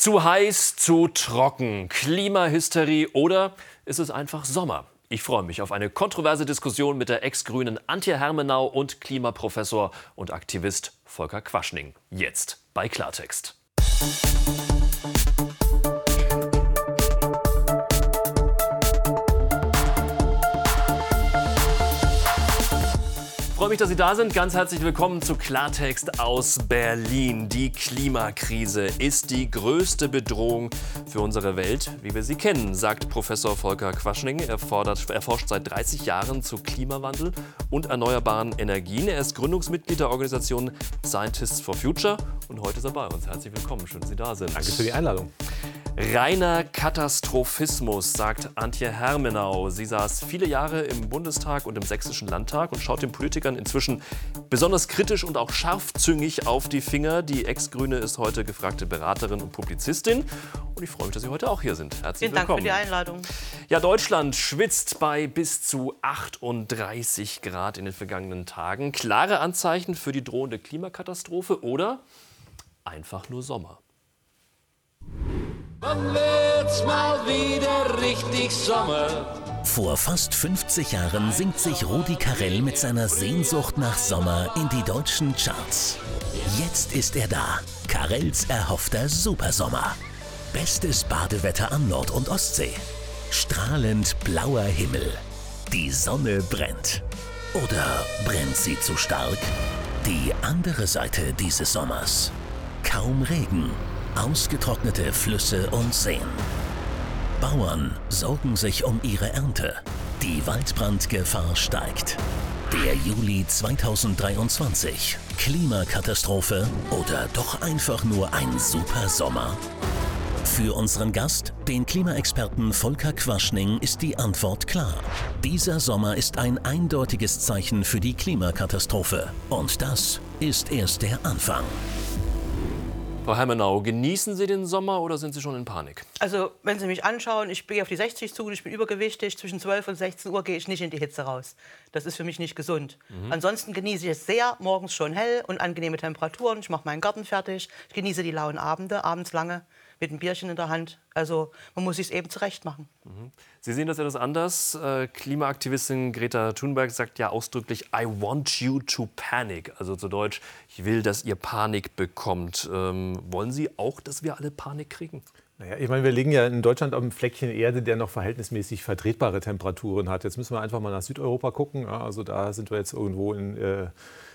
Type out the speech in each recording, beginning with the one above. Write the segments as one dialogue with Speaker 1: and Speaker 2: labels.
Speaker 1: Zu heiß, zu trocken, Klimahysterie oder ist es einfach Sommer? Ich freue mich auf eine kontroverse Diskussion mit der Ex-Grünen Antje Hermenau und Klimaprofessor und Aktivist Volker Quaschning. Jetzt bei Klartext. Freue mich, dass Sie da sind. Ganz herzlich willkommen zu Klartext aus Berlin. Die Klimakrise ist die größte Bedrohung für unsere Welt, wie wir sie kennen, sagt Professor Volker Quaschning. Er, fordert, er forscht seit 30 Jahren zu Klimawandel und erneuerbaren Energien. Er ist Gründungsmitglied der Organisation Scientists for Future und heute ist er bei uns. Herzlich willkommen, schön, dass Sie da sind.
Speaker 2: Danke für die Einladung.
Speaker 1: Reiner Katastrophismus, sagt Antje Hermenau. Sie saß viele Jahre im Bundestag und im Sächsischen Landtag und schaut den Politikern inzwischen besonders kritisch und auch scharfzüngig auf die Finger. Die Ex-Grüne ist heute gefragte Beraterin und Publizistin. Und ich freue mich, dass Sie heute auch hier sind.
Speaker 3: Herzlich Vielen willkommen. Dank für die Einladung.
Speaker 1: Ja, Deutschland schwitzt bei bis zu 38 Grad in den vergangenen Tagen. Klare Anzeichen für die drohende Klimakatastrophe oder einfach nur Sommer.
Speaker 4: Wann wird's mal wieder richtig Sommer?
Speaker 5: Vor fast 50 Jahren singt sich Rudi Carell mit seiner Sehnsucht nach Sommer in die deutschen Charts. Jetzt ist er da. Carells erhoffter Supersommer. Bestes Badewetter am Nord- und Ostsee. Strahlend blauer Himmel. Die Sonne brennt. Oder brennt sie zu stark? Die andere Seite dieses Sommers. Kaum Regen Ausgetrocknete Flüsse und Seen. Bauern sorgen sich um ihre Ernte. Die Waldbrandgefahr steigt. Der Juli 2023. Klimakatastrophe oder doch einfach nur ein super Sommer? Für unseren Gast, den Klimaexperten Volker Quaschning, ist die Antwort klar. Dieser Sommer ist ein eindeutiges Zeichen für die Klimakatastrophe. Und das ist erst der Anfang.
Speaker 1: Frau Hermenau, genießen Sie den Sommer oder sind Sie schon in Panik?
Speaker 3: Also, wenn Sie mich anschauen, ich gehe auf die 60 zu, ich bin übergewichtig. Zwischen 12 und 16 Uhr gehe ich nicht in die Hitze raus. Das ist für mich nicht gesund. Mhm. Ansonsten genieße ich es sehr, morgens schon hell und angenehme Temperaturen. Ich mache meinen Garten fertig. Ich genieße die lauen Abende, abends lange mit einem Bierchen in der Hand. Also man muss sich eben zurecht machen. Mhm.
Speaker 1: Sie sehen das etwas anders. Äh, Klimaaktivistin Greta Thunberg sagt ja ausdrücklich, I want you to panic. Also zu Deutsch, ich will, dass ihr Panik bekommt. Ähm, wollen Sie auch, dass wir alle Panik kriegen?
Speaker 2: Naja, ich meine, wir liegen ja in Deutschland auf einem Fleckchen Erde, der noch verhältnismäßig vertretbare Temperaturen hat. Jetzt müssen wir einfach mal nach Südeuropa gucken. Also da sind wir jetzt irgendwo in äh,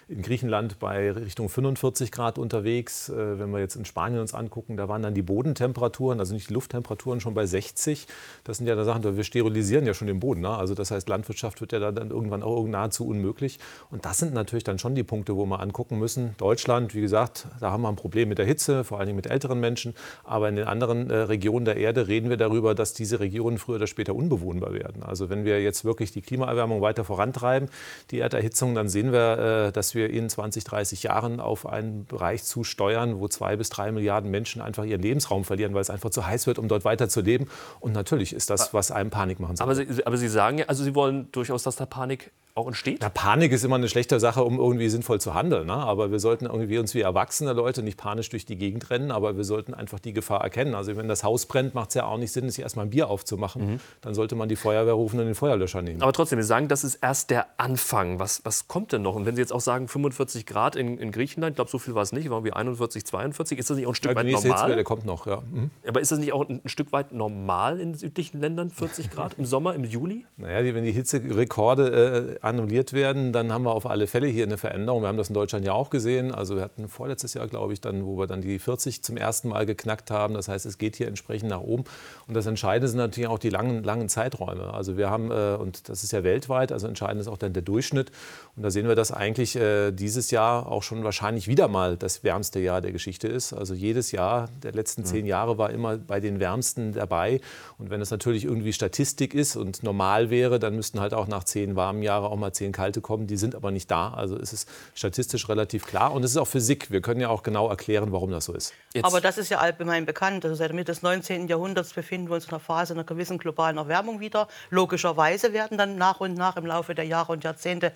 Speaker 2: in Griechenland bei Richtung 45 Grad unterwegs. Äh, wenn wir jetzt in Spanien uns angucken, da waren dann die Bodentemperaturen, also nicht die Lufttemperaturen, schon bei 60. Das sind ja da Sachen, wir sterilisieren ja schon den Boden. Ne? Also das heißt, Landwirtschaft wird ja dann irgendwann auch nahezu unmöglich. Und das sind natürlich dann schon die Punkte, wo wir angucken müssen. Deutschland, wie gesagt, da haben wir ein Problem mit der Hitze, vor allem mit älteren Menschen. Aber in den anderen äh, Regionen der Erde reden wir darüber, dass diese Regionen früher oder später unbewohnbar werden. Also wenn wir jetzt wirklich die Klimaerwärmung weiter vorantreiben, die Erderhitzung, dann sehen wir, äh, dass wir in 20, 30 Jahren auf einen Bereich zusteuern, wo zwei bis drei Milliarden Menschen einfach ihren Lebensraum verlieren, weil es einfach zu heiß wird, um dort weiterzuleben. Und natürlich ist das, was einem Panik machen soll.
Speaker 1: Aber Sie, aber Sie sagen ja, also Sie wollen durchaus, dass da Panik auch entsteht?
Speaker 2: Na, Panik ist immer eine schlechte Sache, um irgendwie sinnvoll zu handeln. Ne? Aber wir sollten irgendwie uns wie erwachsene Leute nicht panisch durch die Gegend rennen, aber wir sollten einfach die Gefahr erkennen. Also wenn das Haus brennt, macht es ja auch nicht Sinn, sich erstmal ein Bier aufzumachen. Mhm. Dann sollte man die Feuerwehr rufen und den Feuerlöscher nehmen.
Speaker 1: Aber trotzdem, wir sagen, das ist erst der Anfang. Was, was kommt denn noch? Und wenn Sie jetzt auch sagen, 45 Grad in, in Griechenland, ich glaube, so viel war es nicht, waren wir 41, 42, ist das nicht auch ein Stück ja, weit normal?
Speaker 2: Hitzwelle kommt noch, ja. Mhm.
Speaker 1: Aber ist das nicht auch ein, Stück weit normal in südlichen Ländern, 40 Grad im Sommer, im Juli?
Speaker 2: Naja, wenn die Hitzerekorde äh, annulliert werden, dann haben wir auf alle Fälle hier eine Veränderung. Wir haben das in Deutschland ja auch gesehen. Also wir hatten vorletztes Jahr, glaube ich, dann, wo wir dann die 40 zum ersten Mal geknackt haben. Das heißt, es geht hier entsprechend nach oben. Und das Entscheidende sind natürlich auch die langen, langen Zeiträume. Also wir haben, äh, und das ist ja weltweit, also entscheidend ist auch dann der Durchschnitt. Und da sehen wir, dass eigentlich äh, dieses Jahr auch schon wahrscheinlich wieder mal das wärmste Jahr der Geschichte ist. Also jedes Jahr der letzten mhm. zehn Jahre war immer bei den wärmsten dabei. Und wenn es natürlich irgendwie Statistik ist und normal wäre, dann müssten halt auch nach zehn warmen Jahren auch mal zehn kalte kommen, die sind aber nicht da. Also es ist statistisch relativ klar und es ist auch Physik. Wir können ja auch genau erklären, warum das so ist.
Speaker 3: Jetzt. Aber das ist ja allgemein bekannt. Also seit Mitte des 19. Jahrhunderts befinden wir uns in einer Phase einer gewissen globalen Erwärmung wieder. Logischerweise werden dann nach und nach im Laufe der Jahre und Jahrzehnte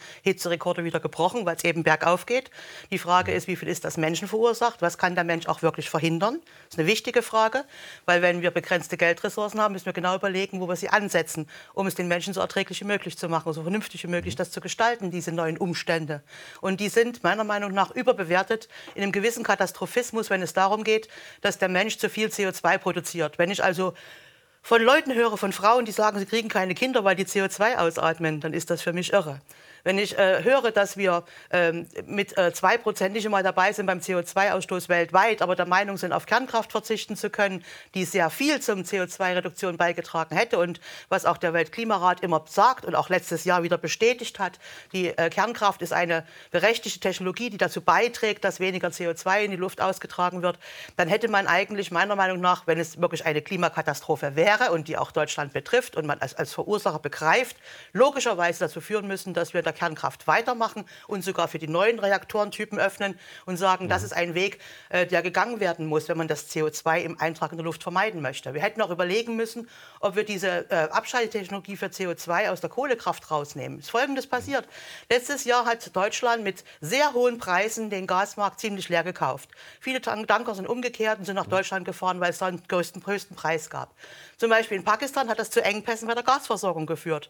Speaker 3: Hitzerekorde wieder gebrochen, weil es eben bergauf geht. Die Frage ist, wie viel ist das Menschen verursacht? Was kann der Mensch auch wirklich verhindern? Das ist eine wichtige Frage, weil wenn wir begrenzte Geldressourcen haben, müssen wir genau überlegen, wo wir sie ansetzen, um es den Menschen so erträglich wie möglich zu machen, so vernünftig wie möglich das zu gestalten, diese neuen Umstände. Und die sind meiner Meinung nach überbewertet in einem gewissen Katastrophismus, wenn es darum geht, dass der Mensch zu viel CO2 produziert. Wenn ich also von Leuten höre, von Frauen, die sagen, sie kriegen keine Kinder, weil die CO2 ausatmen, dann ist das für mich irre. Wenn ich äh, höre, dass wir ähm, mit äh, 2% nicht immer dabei sind beim CO2-Ausstoß weltweit, aber der Meinung sind, auf Kernkraft verzichten zu können, die sehr viel zum CO2-Reduktion beigetragen hätte und was auch der Weltklimarat immer sagt und auch letztes Jahr wieder bestätigt hat, die äh, Kernkraft ist eine berechtigte Technologie, die dazu beiträgt, dass weniger CO2 in die Luft ausgetragen wird, dann hätte man eigentlich meiner Meinung nach, wenn es wirklich eine Klimakatastrophe wäre und die auch Deutschland betrifft und man als, als Verursacher begreift, logischerweise dazu führen müssen, dass wir der Kernkraft weitermachen und sogar für die neuen Reaktorentypen öffnen und sagen, mhm. das ist ein Weg, äh, der gegangen werden muss, wenn man das CO2 im Eintrag in der Luft vermeiden möchte. Wir hätten auch überlegen müssen, ob wir diese äh, Abschaltetechnologie für CO2 aus der Kohlekraft rausnehmen. Es ist Folgendes passiert. Letztes Jahr hat Deutschland mit sehr hohen Preisen den Gasmarkt ziemlich leer gekauft. Viele Tanker sind umgekehrt und sind nach. Deutschland gefahren, weil es da den größten, größten Preis gab. Zum Beispiel in Pakistan hat das zu Engpässen bei der Gasversorgung geführt.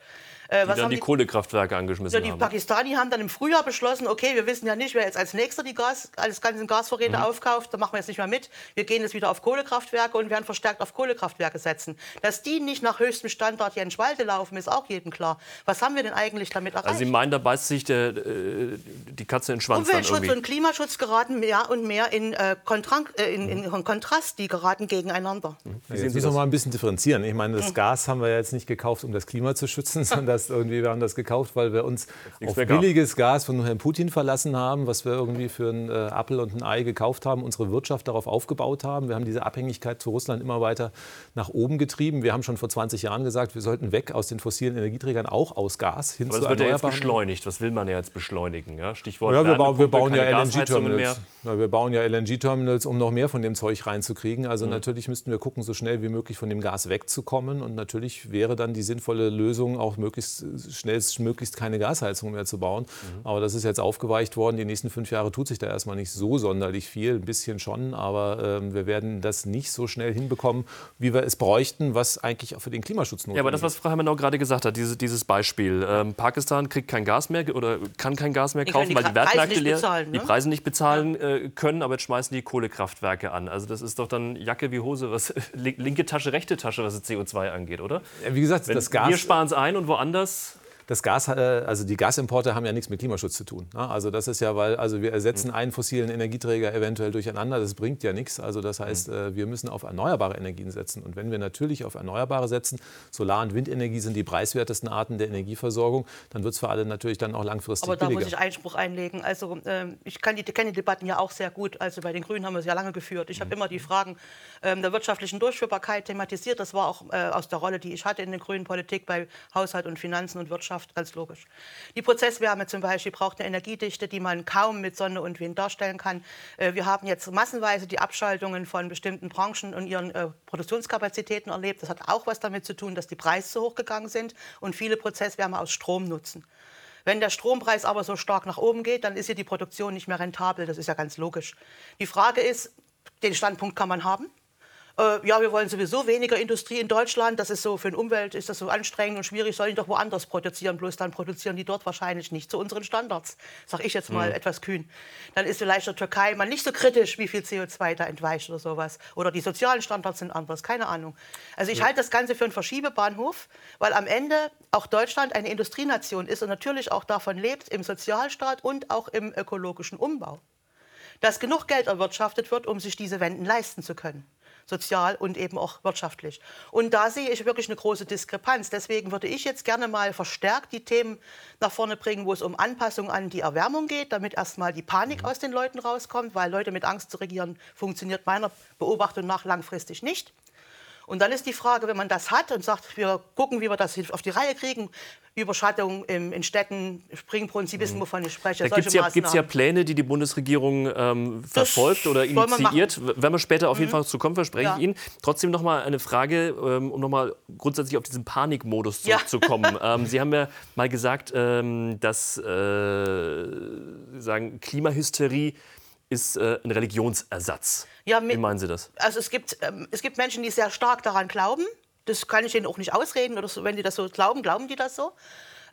Speaker 1: Äh, die dann die, die, Kohlekraftwerke angeschmissen
Speaker 3: ja, die. Die Pakistani haben dann im Frühjahr beschlossen, okay, wir wissen ja nicht, wer jetzt als nächster die Gas, alles ganzen Gasvorräte mhm. aufkauft, da machen wir jetzt nicht mehr mit. Wir gehen jetzt wieder auf Kohlekraftwerke und werden verstärkt auf Kohlekraftwerke setzen. Dass die nicht nach höchstem Standard hier in Schwalte laufen, ist auch jedem klar. Was haben wir denn eigentlich damit erreicht?
Speaker 1: Also Sie meinen, da beißt sich der, äh, die Katze in den Schwanz
Speaker 3: Umweltschutz und Klimaschutz geraten mehr und mehr in, äh, äh in, in Kontrast, die geraten gegeneinander.
Speaker 2: Mhm. Jetzt müssen wir mal ein bisschen differenzieren. Ich meine, das mhm. Gas haben wir jetzt nicht gekauft, um das Klima zu schützen, sondern das irgendwie, wir haben das gekauft, weil wir uns auf billiges Gas von Herrn Putin verlassen haben, was wir irgendwie für einen äh, Apfel und ein Ei gekauft haben, unsere Wirtschaft darauf aufgebaut haben. Wir haben diese Abhängigkeit zu Russland immer weiter nach oben getrieben. Wir haben schon vor 20 Jahren gesagt, wir sollten weg aus den fossilen Energieträgern, auch aus Gas hin
Speaker 1: Aber zu das wird ja jetzt beschleunigt. Was will man ja jetzt beschleunigen? Ja? Stichwort
Speaker 2: ja, wir, bauen, wir bauen ja LNG-Terminals. Ja, wir bauen ja LNG-Terminals, um noch mehr von dem Zeug reinzukriegen. Also mhm. natürlich müssten wir gucken, so schnell wie möglich von dem Gas wegzukommen. Und natürlich wäre dann die sinnvolle Lösung, auch möglichst schnellstmöglichst keine Gasheizung mehr zu bauen. Mhm. Aber das ist jetzt aufgeweicht worden. Die nächsten fünf Jahre tut sich da erstmal nicht so sonderlich viel, ein bisschen schon. Aber äh, wir werden das nicht so schnell hinbekommen, wie wir es bräuchten, was eigentlich auch für den Klimaschutz notwendig ist.
Speaker 1: Ja, aber das, was Frau Herrmann gerade gesagt hat, diese, dieses Beispiel. Ähm, Pakistan kriegt kein Gas mehr oder kann kein Gas mehr kaufen, die weil die Wertmärkte leer, bezahlen, ne? die Preise nicht bezahlen äh, können, aber jetzt schmeißen die Kohlekraftwerke an. Also das ist doch dann Jacke wie Hose, was linke Tasche, rechte Tasche, was CO2 angeht, oder?
Speaker 2: Ja, wie gesagt, Wenn das Gas.
Speaker 1: Wir sparen es ein und woanders
Speaker 2: das Gas, äh, also die Gasimporte haben ja nichts mit Klimaschutz zu tun. Ne? Also das ist ja, weil also wir ersetzen einen fossilen Energieträger eventuell durcheinander. Das bringt ja nichts. Also das heißt, mhm. äh, wir müssen auf erneuerbare Energien setzen. Und wenn wir natürlich auf Erneuerbare setzen, Solar- und Windenergie sind die preiswertesten Arten der Energieversorgung, dann wird es für alle natürlich dann auch langfristig
Speaker 3: Aber
Speaker 2: da
Speaker 3: billiger. muss ich Einspruch einlegen. Also ähm, ich kann die, kenne die Debatten ja auch sehr gut. Also bei den Grünen haben wir es ja lange geführt. Ich habe mhm. immer die Fragen ähm, der wirtschaftlichen Durchführbarkeit thematisiert. Das war auch äh, aus der Rolle, die ich hatte in der grünen Politik bei Haushalt und Finanzen und Wirtschaft ganz logisch. Die Prozesswärme zum Beispiel braucht eine Energiedichte, die man kaum mit Sonne und Wind darstellen kann. Äh, wir haben jetzt massenweise die Abschaltungen von bestimmten Branchen und ihren äh, Produktionskapazitäten erlebt. Das hat auch was damit zu tun, dass die Preise so hoch gegangen sind und viele Prozesswärme aus Strom nutzen. Wenn der Strompreis aber so stark nach oben geht, dann ist hier die Produktion nicht mehr rentabel. Das ist ja ganz logisch. Die Frage ist, den Standpunkt kann man haben äh, ja, wir wollen sowieso weniger Industrie in Deutschland, das ist so für die Umwelt ist das so anstrengend und schwierig, sollen die doch woanders produzieren, bloß dann produzieren die dort wahrscheinlich nicht zu unseren Standards, sage ich jetzt mal mhm. etwas kühn. Dann ist vielleicht der Türkei mal nicht so kritisch, wie viel CO2 da entweicht oder sowas. Oder die sozialen Standards sind anders, keine Ahnung. Also ich ja. halte das Ganze für einen Verschiebebahnhof, weil am Ende auch Deutschland eine Industrienation ist und natürlich auch davon lebt, im Sozialstaat und auch im ökologischen Umbau, dass genug Geld erwirtschaftet wird, um sich diese Wenden leisten zu können sozial und eben auch wirtschaftlich. Und da sehe ich wirklich eine große Diskrepanz. Deswegen würde ich jetzt gerne mal verstärkt die Themen nach vorne bringen, wo es um Anpassung an die Erwärmung geht, damit erstmal die Panik aus den Leuten rauskommt, weil Leute mit Angst zu regieren funktioniert meiner Beobachtung nach langfristig nicht. Und dann ist die Frage, wenn man das hat und sagt, wir gucken, wie wir das auf die Reihe kriegen, Überschattung in, in Städten, Springbrunnen, Sie wissen, wovon ich spreche.
Speaker 1: Da gibt es ja, ja Pläne, die die Bundesregierung ähm, verfolgt oder initiiert. Wenn wir später auf jeden mhm. Fall zu kommen, verspreche ja. ich Ihnen. Trotzdem noch mal eine Frage, ähm, um noch mal grundsätzlich auf diesen Panikmodus zurückzukommen. Ja. ähm, Sie haben ja mal gesagt, ähm, dass äh, sagen, Klimahysterie ist äh, ein Religionsersatz. Ja, Wie meinen Sie das?
Speaker 3: Also es gibt, ähm, es gibt Menschen, die sehr stark daran glauben. Das kann ich ihnen auch nicht ausreden. Oder so, wenn die das so glauben, glauben die das so.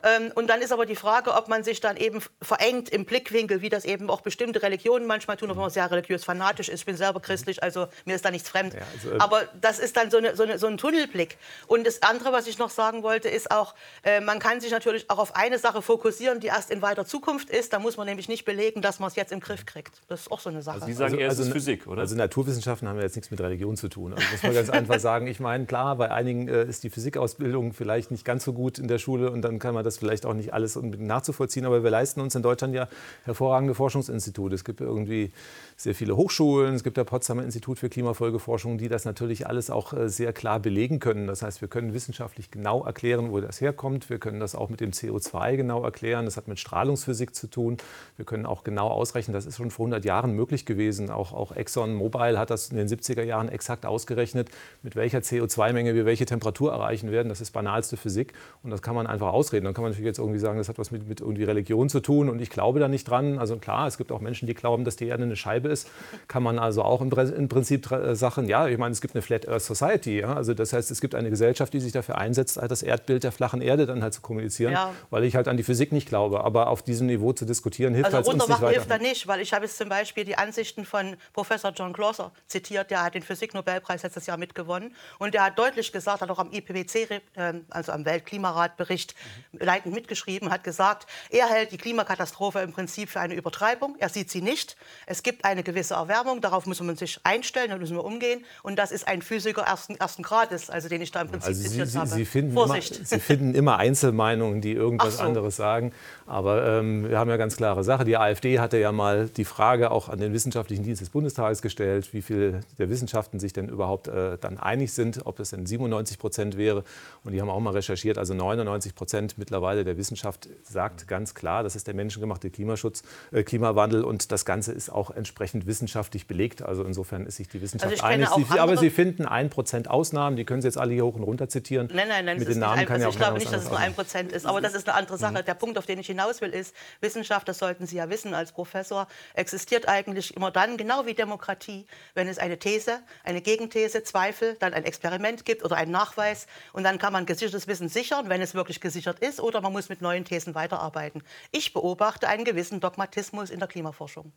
Speaker 3: Ähm, und dann ist aber die Frage, ob man sich dann eben verengt im Blickwinkel, wie das eben auch bestimmte Religionen manchmal tun, wenn man sehr religiös fanatisch ist. Ich bin selber christlich, also mir ist da nichts fremd. Ja, also, äh aber das ist dann so, eine, so, eine, so, ein Tunnelblick. Und das andere, was ich noch sagen wollte, ist auch, äh, man kann sich natürlich auch auf eine Sache fokussieren, die erst in weiter Zukunft ist. Da muss man nämlich nicht belegen, dass man es jetzt im Griff kriegt. Das ist auch so eine Sache. Also
Speaker 1: Sie sagen, also, eher, es also, Physik, oder?
Speaker 2: Also Naturwissenschaften haben ja jetzt nichts mit Religion zu tun. Also muss man ganz einfach sagen. Ich meine, klar, bei einigen äh, ist die Physikausbildung vielleicht nicht ganz so gut in der Schule und dann kann man das vielleicht auch nicht alles unbedingt nachzuvollziehen, aber wir leisten uns in Deutschland ja hervorragende Forschungsinstitute. Es gibt irgendwie sehr viele Hochschulen, es gibt das Potsdamer Institut für Klimafolgeforschung, die das natürlich alles auch äh, sehr klar belegen können. Das heißt, wir können wissenschaftlich genau erklären, wo das herkommt. Wir können das auch mit dem CO2 genau erklären. Das hat mit Strahlungsphysik zu tun. Wir können auch genau ausrechnen, das ist schon vor 100 Jahren möglich gewesen. Auch, auch Exxon Mobil hat das in den 70er Jahren exakt ausgerechnet, mit welcher CO2-Menge wir welche Temperatur erreichen werden. Das ist banalste Physik und das kann man einfach ausreden. Kann man natürlich jetzt irgendwie sagen, sagen, das hat was mit, mit irgendwie Religion zu tun und ich glaube da nicht dran. Also klar, es gibt auch Menschen, die glauben, dass die Erde eine Scheibe ist. Kann man also auch im, im Prinzip äh, Sachen, ja, ich meine, es gibt eine Flat Earth Society. Ja? Also das heißt, es gibt eine Gesellschaft, die sich dafür einsetzt, halt das Erdbild der flachen Erde dann halt zu kommunizieren, ja. weil ich halt an die Physik nicht glaube. Aber auf diesem Niveau zu diskutieren hilft also halt uns nicht weiter.
Speaker 3: hilft da nicht, weil ich habe jetzt zum Beispiel die Ansichten von Professor John Clauser zitiert, der hat den Physiknobelpreis letztes Jahr mitgewonnen und der hat deutlich gesagt, hat auch am IPCC, ähm, also am Weltklimaratbericht, mhm. Leitend mitgeschrieben, hat gesagt, er hält die Klimakatastrophe im Prinzip für eine Übertreibung. Er sieht sie nicht. Es gibt eine gewisse Erwärmung, darauf muss man sich einstellen, da müssen wir umgehen. Und das ist ein Physiker ersten, ersten Grades, also den ich da im Prinzip
Speaker 2: also Sie, Sie, habe. Sie finden, Vorsicht. Immer, Sie finden immer Einzelmeinungen, die irgendwas so. anderes sagen. Aber ähm, wir haben ja ganz klare Sache. Die AfD hatte ja mal die Frage auch an den Wissenschaftlichen Dienst des Bundestages gestellt, wie viele der Wissenschaften sich denn überhaupt äh, dann einig sind, ob es denn 97 Prozent wäre. Und die haben auch mal recherchiert, also 99 Prozent mittlerweile der Wissenschaft sagt ganz klar, das ist der menschengemachte Klimaschutz, äh, Klimawandel und das Ganze ist auch entsprechend wissenschaftlich belegt. Also insofern ist sich die Wissenschaft also einig. Sie, aber Sie finden ein Prozent Ausnahmen, die können Sie jetzt alle hier hoch und runter zitieren.
Speaker 3: Nein, nein, nein,
Speaker 2: Mit den Namen kann ja auch
Speaker 3: ich glaube nicht, dass es nur ein Prozent ist, aber das ist eine andere Sache. Mhm. Der Punkt, auf den ich hinaus will, ist, Wissenschaft, das sollten Sie ja wissen als Professor, existiert eigentlich immer dann, genau wie Demokratie, wenn es eine These, eine Gegenthese, Zweifel, dann ein Experiment gibt oder einen Nachweis und dann kann man gesichertes Wissen sichern, wenn es wirklich gesichert ist, oder man muss mit neuen Thesen weiterarbeiten. Ich beobachte einen gewissen Dogmatismus in der Klimaforschung.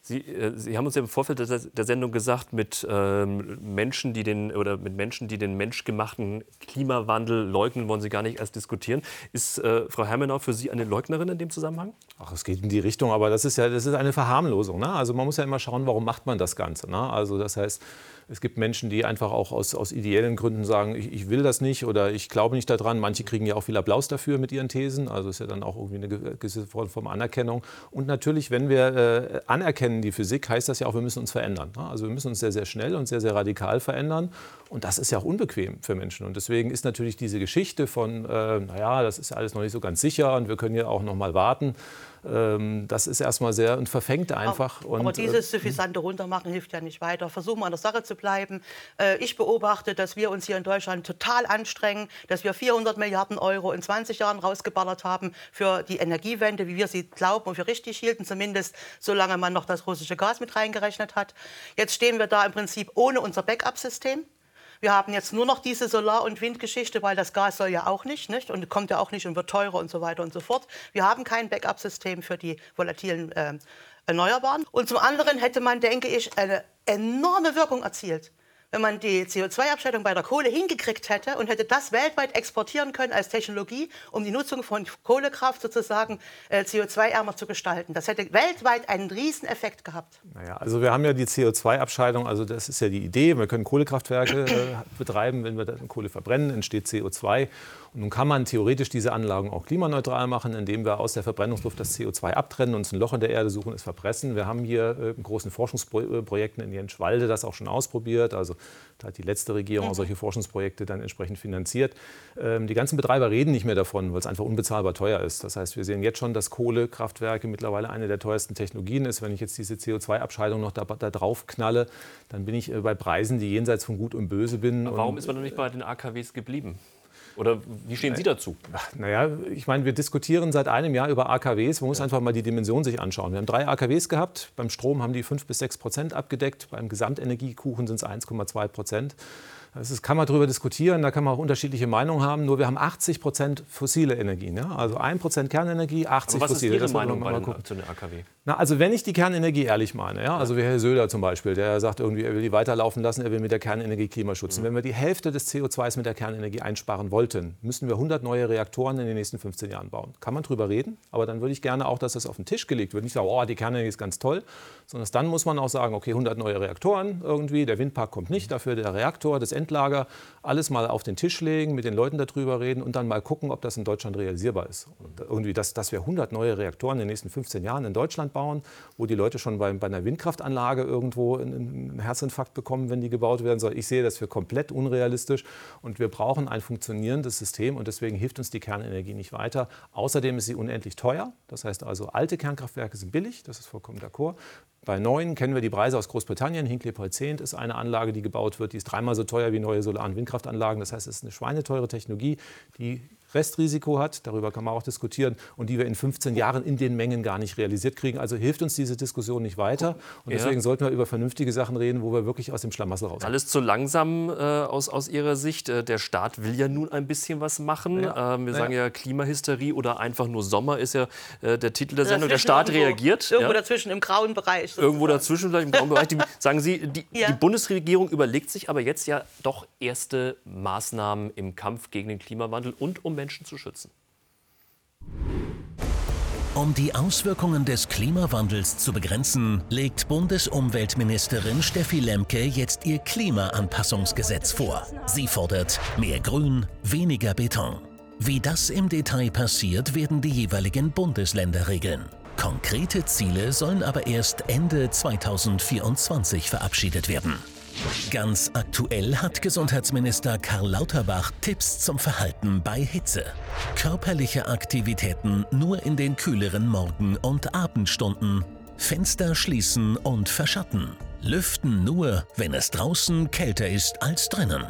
Speaker 1: Sie, äh, Sie, haben uns ja im Vorfeld der, der Sendung gesagt, mit, ähm, Menschen, die den, oder mit Menschen, die den menschgemachten Klimawandel leugnen, wollen Sie gar nicht erst diskutieren. Ist äh, Frau Hermenau für Sie eine Leugnerin in dem Zusammenhang?
Speaker 2: Ach, es geht in die Richtung, aber das ist ja das ist eine Verharmlosung. Ne? Also man muss ja immer schauen, warum macht man das Ganze. Ne? Also das heißt, es gibt Menschen, die einfach auch aus, aus ideellen Gründen sagen, ich, ich, will das nicht oder ich glaube nicht daran. Manche kriegen ja auch viel Applaus dafür mit ihren Thesen. Also ist ja dann auch irgendwie eine gewisse Form von Anerkennung. Und natürlich, wenn wir äh, anerkennen die Physik, heißt das ja auch, wir müssen uns verändern. Ne? Also wir müssen uns sehr, sehr schnell und sehr, sehr radikal verändern. Und das ist ja auch unbequem für Menschen. Und deswegen ist natürlich diese Geschichte von, äh, naja, das ist alles noch nicht so ganz sicher und wir können ja auch noch mal warten. Ähm, das ist erstmal sehr und verfängt einfach.
Speaker 3: Aber, und, aber dieses äh, suffisante Runtermachen hilft ja nicht weiter. Versuchen wir an der Sache zu bleiben. Äh, ich beobachte, dass wir uns hier in Deutschland total anstrengen, dass wir 400 Milliarden Euro in 20 Jahren rausgeballert haben für die Energiewende, wie wir sie glauben und für richtig hielten, zumindest solange man noch das russische Gas mit reingerechnet hat. Jetzt stehen wir da im Prinzip ohne unser Backup-System. Wir haben jetzt nur noch diese Solar- und Windgeschichte, weil das Gas soll ja auch nicht, nicht und kommt ja auch nicht und wird teurer und so weiter und so fort. Wir haben kein Backup-System für die volatilen äh, Erneuerbaren. Und zum anderen hätte man, denke ich, eine enorme Wirkung erzielt wenn man die CO2-Abscheidung bei der Kohle hingekriegt hätte und hätte das weltweit exportieren können als Technologie, um die Nutzung von Kohlekraft sozusagen äh, CO2-ärmer zu gestalten. Das hätte weltweit einen riesen Effekt gehabt.
Speaker 2: Naja, also wir haben ja die CO2-Abscheidung, also das ist ja die Idee. Wir können Kohlekraftwerke äh, betreiben, wenn wir Kohle verbrennen, entsteht CO2 und nun kann man theoretisch diese Anlagen auch klimaneutral machen, indem wir aus der Verbrennungsluft das CO2 abtrennen, uns ein Loch in der Erde suchen, es verpressen. Wir haben hier äh, in großen Forschungsprojekten in Jenschwalde das auch schon ausprobiert. Also da hat die letzte Regierung auch solche Forschungsprojekte dann entsprechend finanziert. Ähm, die ganzen Betreiber reden nicht mehr davon, weil es einfach unbezahlbar teuer ist. Das heißt, wir sehen jetzt schon, dass Kohlekraftwerke mittlerweile eine der teuersten Technologien ist. Wenn ich jetzt diese CO2-Abscheidung noch da, da, drauf knalle, dann bin ich äh, bei Preisen, die jenseits von Gut und Böse bin.
Speaker 1: Warum ist man noch nicht bei den AKWs geblieben? Oder wie stehen Sie dazu?
Speaker 2: Naja, ich meine, wir diskutieren seit einem Jahr über AKWs. Man muss ja. einfach mal die Dimension sich anschauen. Wir haben drei AKWs gehabt. Beim Strom haben die 5 bis 6 Prozent abgedeckt. Beim Gesamtenergiekuchen sind es 1,2 Prozent. Das kann man darüber diskutieren, da kann man auch unterschiedliche Meinungen haben. Nur wir haben 80 Prozent fossile Energien. Ja? Also 1 Prozent Kernenergie, 80
Speaker 1: Aber was
Speaker 2: fossile.
Speaker 1: Ist Ihre Meinung bei den, zu den AKW?
Speaker 2: Na, also wenn ich die Kernenergie ehrlich meine, ja? also wie Herr Söder zum Beispiel, der sagt irgendwie, er will die weiterlaufen lassen, er will mit der Kernenergie Klimaschutz. Mhm. Wenn wir die Hälfte des CO2s mit der Kernenergie einsparen wollten, müssten wir 100 neue Reaktoren in den nächsten 15 Jahren bauen. Kann man drüber reden, aber dann würde ich gerne auch, dass das auf den Tisch gelegt wird. Nicht sagen, oh, die Kernenergie ist ganz toll, sondern dann muss man auch sagen, okay, 100 neue Reaktoren irgendwie, der Windpark kommt nicht, dafür der Reaktor, das Endlager, alles mal auf den Tisch legen, mit den Leuten darüber reden und dann mal gucken, ob das in Deutschland realisierbar ist. Und irgendwie, dass, dass wir 100 neue Reaktoren in den nächsten 15 Jahren in Deutschland bauen, wo die Leute schon bei, bei einer Windkraftanlage irgendwo einen Herzinfarkt bekommen, wenn die gebaut werden soll. Ich sehe das für komplett unrealistisch und wir brauchen ein funktionierendes System und deswegen hilft uns die Kernenergie nicht weiter. Außerdem ist sie unendlich teuer. Das heißt also, alte Kernkraftwerke sind billig, das ist vollkommen d'accord. Bei neuen kennen wir die Preise aus Großbritannien. Hinkley Point 10 ist eine Anlage, die gebaut wird. Die ist dreimal so teuer wie neue Solar- und Windkraftanlagen. Das heißt, es ist eine schweineteure Technologie, die Restrisiko hat, darüber kann man auch diskutieren, und die wir in 15 Jahren in den Mengen gar nicht realisiert kriegen. Also hilft uns diese Diskussion nicht weiter. Und deswegen ja. sollten wir über vernünftige Sachen reden, wo wir wirklich aus dem Schlamassel raus.
Speaker 1: Alles zu langsam äh, aus, aus Ihrer Sicht. Äh, der Staat will ja nun ein bisschen was machen. Ja. Ähm, wir ja. sagen ja Klimahysterie oder einfach nur Sommer ist ja äh, der Titel der Sendung. Der Staat
Speaker 3: irgendwo,
Speaker 1: reagiert.
Speaker 3: Irgendwo dazwischen im grauen Bereich.
Speaker 1: Sozusagen. Irgendwo dazwischen, vielleicht im grauen Bereich. Die, sagen Sie, die, die Bundesregierung überlegt sich aber jetzt ja doch erste Maßnahmen im Kampf gegen den Klimawandel und um Menschen zu schützen.
Speaker 5: Um die Auswirkungen des Klimawandels zu begrenzen, legt Bundesumweltministerin Steffi Lemke jetzt ihr Klimaanpassungsgesetz vor. Sie fordert mehr Grün, weniger Beton. Wie das im Detail passiert, werden die jeweiligen Bundesländer regeln. Konkrete Ziele sollen aber erst Ende 2024 verabschiedet werden. Ganz aktuell hat Gesundheitsminister Karl Lauterbach Tipps zum Verhalten bei Hitze. Körperliche Aktivitäten nur in den kühleren Morgen- und Abendstunden. Fenster schließen und verschatten. Lüften nur, wenn es draußen kälter ist als drinnen.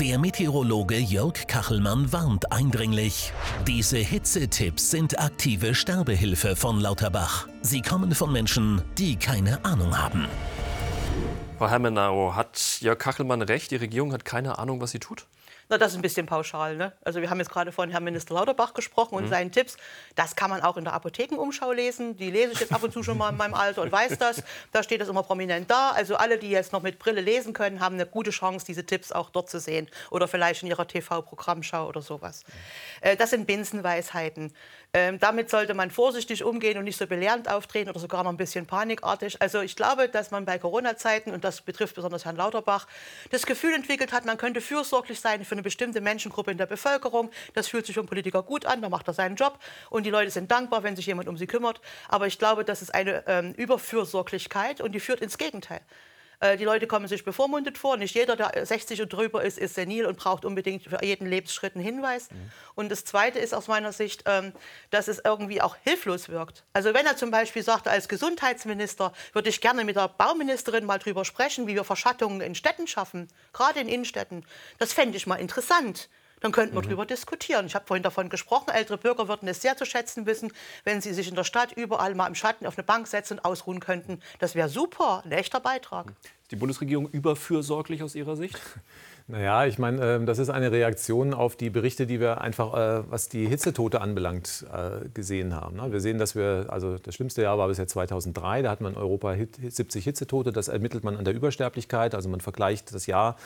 Speaker 5: Der Meteorologe Jörg Kachelmann warnt eindringlich. Diese Hitzetipps sind aktive Sterbehilfe von Lauterbach. Sie kommen von Menschen, die keine Ahnung haben.
Speaker 1: Frau Hermenau, hat Jörg Kachelmann recht? Die Regierung hat keine Ahnung, was sie tut?
Speaker 3: Na, das ist ein bisschen pauschal. Ne? Also wir haben jetzt gerade von Herrn Minister Lauterbach gesprochen und mhm. seinen Tipps. Das kann man auch in der Apothekenumschau lesen. Die lese ich jetzt ab und zu schon mal in meinem Alter und weiß das. Da steht das immer prominent da. Also alle, die jetzt noch mit Brille lesen können, haben eine gute Chance, diese Tipps auch dort zu sehen. Oder vielleicht in ihrer TV-Programmschau oder sowas. Äh, das sind Binsenweisheiten. Ähm, damit sollte man vorsichtig umgehen und nicht so belehrend auftreten oder sogar noch ein bisschen panikartig. Also ich glaube, dass man bei Corona-Zeiten, und das betrifft besonders Herrn Lauterbach, das Gefühl entwickelt hat, man könnte fürsorglich sein für eine bestimmte Menschengruppe in der Bevölkerung. Das fühlt sich für einen Politiker gut an, dann macht er seinen Job und die Leute sind dankbar, wenn sich jemand um sie kümmert. Aber ich glaube, das ist eine ähm, Überfürsorglichkeit und die führt ins Gegenteil. Äh, die Leute kommen sich bevormundet vor. Nicht jeder, der 60 und drüber ist, ist senil und braucht unbedingt für jeden Lebensschritt einen Hinweis. Mhm. Und das Zweite ist aus meiner Sicht, ähm, dass es irgendwie auch hilflos wirkt. Also wenn er zum Beispiel sagt, als Gesundheitsminister würde ich gerne mit der Bauministerin mal drüber sprechen, wie wir Verschattungen in Städten schaffen, gerade in Innenstädten. Das fände ich mal interessant dann könnten wir mhm. darüber diskutieren. Ich habe vorhin davon gesprochen, ältere Bürger würden es sehr zu schätzen wissen, wenn sie sich in der Stadt überall mal im Schatten auf eine Bank setzen und ausruhen könnten. Das wäre super, ein echter Beitrag.
Speaker 1: Ist die Bundesregierung überfürsorglich aus Ihrer Sicht?
Speaker 2: Naja, ich meine, ähm, das ist eine Reaktion auf die Berichte, die wir einfach, äh, was die Hitzetote anbelangt, äh, gesehen haben. Ne? Wir sehen, dass wir, also das schlimmste Jahr war bisher 2003, da hat man in Europa 70 Hitzetote, das ermittelt man an der Übersterblichkeit, also man vergleicht das Jahr